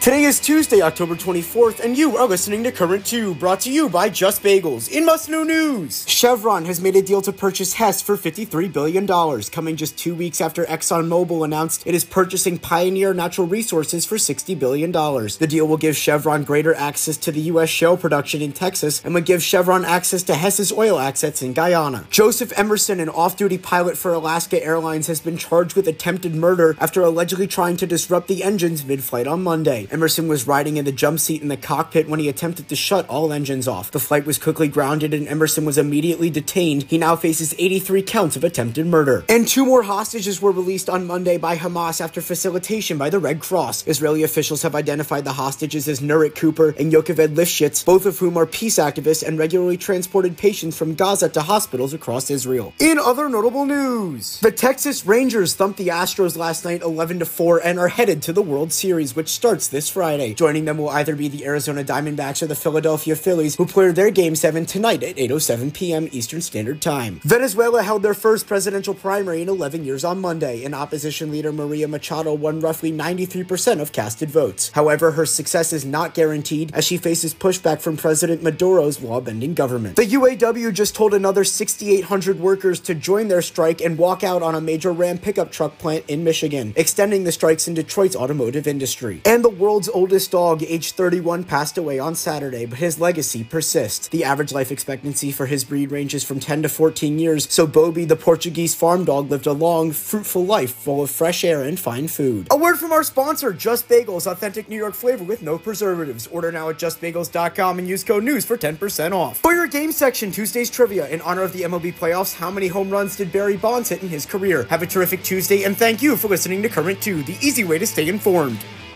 Today is Tuesday, October 24th, and you are listening to Current 2, brought to you by Just Bagels. In must know news, Chevron has made a deal to purchase Hess for $53 billion, coming just two weeks after ExxonMobil announced it is purchasing Pioneer Natural Resources for $60 billion. The deal will give Chevron greater access to the U.S. shale production in Texas and would give Chevron access to Hess's oil assets in Guyana. Joseph Emerson, an off duty pilot for Alaska Airlines, has been charged with attempted murder after allegedly trying to disrupt the engines mid flight on Monday. Emerson was riding in the jump seat in the cockpit when he attempted to shut all engines off. The flight was quickly grounded and Emerson was immediately detained. He now faces 83 counts of attempted murder. And two more hostages were released on Monday by Hamas after facilitation by the Red Cross. Israeli officials have identified the hostages as Nurit Cooper and Yocheved Lifshitz, both of whom are peace activists and regularly transported patients from Gaza to hospitals across Israel. In other notable news, the Texas Rangers thumped the Astros last night 11 to 4 and are headed to the World Series, which starts this this Friday. Joining them will either be the Arizona Diamondbacks or the Philadelphia Phillies, who play their Game 7 tonight at 8.07 p.m. Eastern Standard Time. Venezuela held their first presidential primary in 11 years on Monday, and opposition leader Maria Machado won roughly 93% of casted votes. However, her success is not guaranteed as she faces pushback from President Maduro's law-bending government. The UAW just told another 6,800 workers to join their strike and walk out on a major Ram pickup truck plant in Michigan, extending the strikes in Detroit's automotive industry. And the world's oldest dog, age 31, passed away on Saturday, but his legacy persists. The average life expectancy for his breed ranges from 10 to 14 years, so Bobi, the Portuguese farm dog, lived a long, fruitful life full of fresh air and fine food. A word from our sponsor, Just Bagels, authentic New York flavor with no preservatives. Order now at justbagels.com and use code NEWS for 10% off. For your game section, Tuesday's trivia, in honor of the MLB playoffs, how many home runs did Barry Bonds hit in his career? Have a terrific Tuesday, and thank you for listening to Current 2, the easy way to stay informed.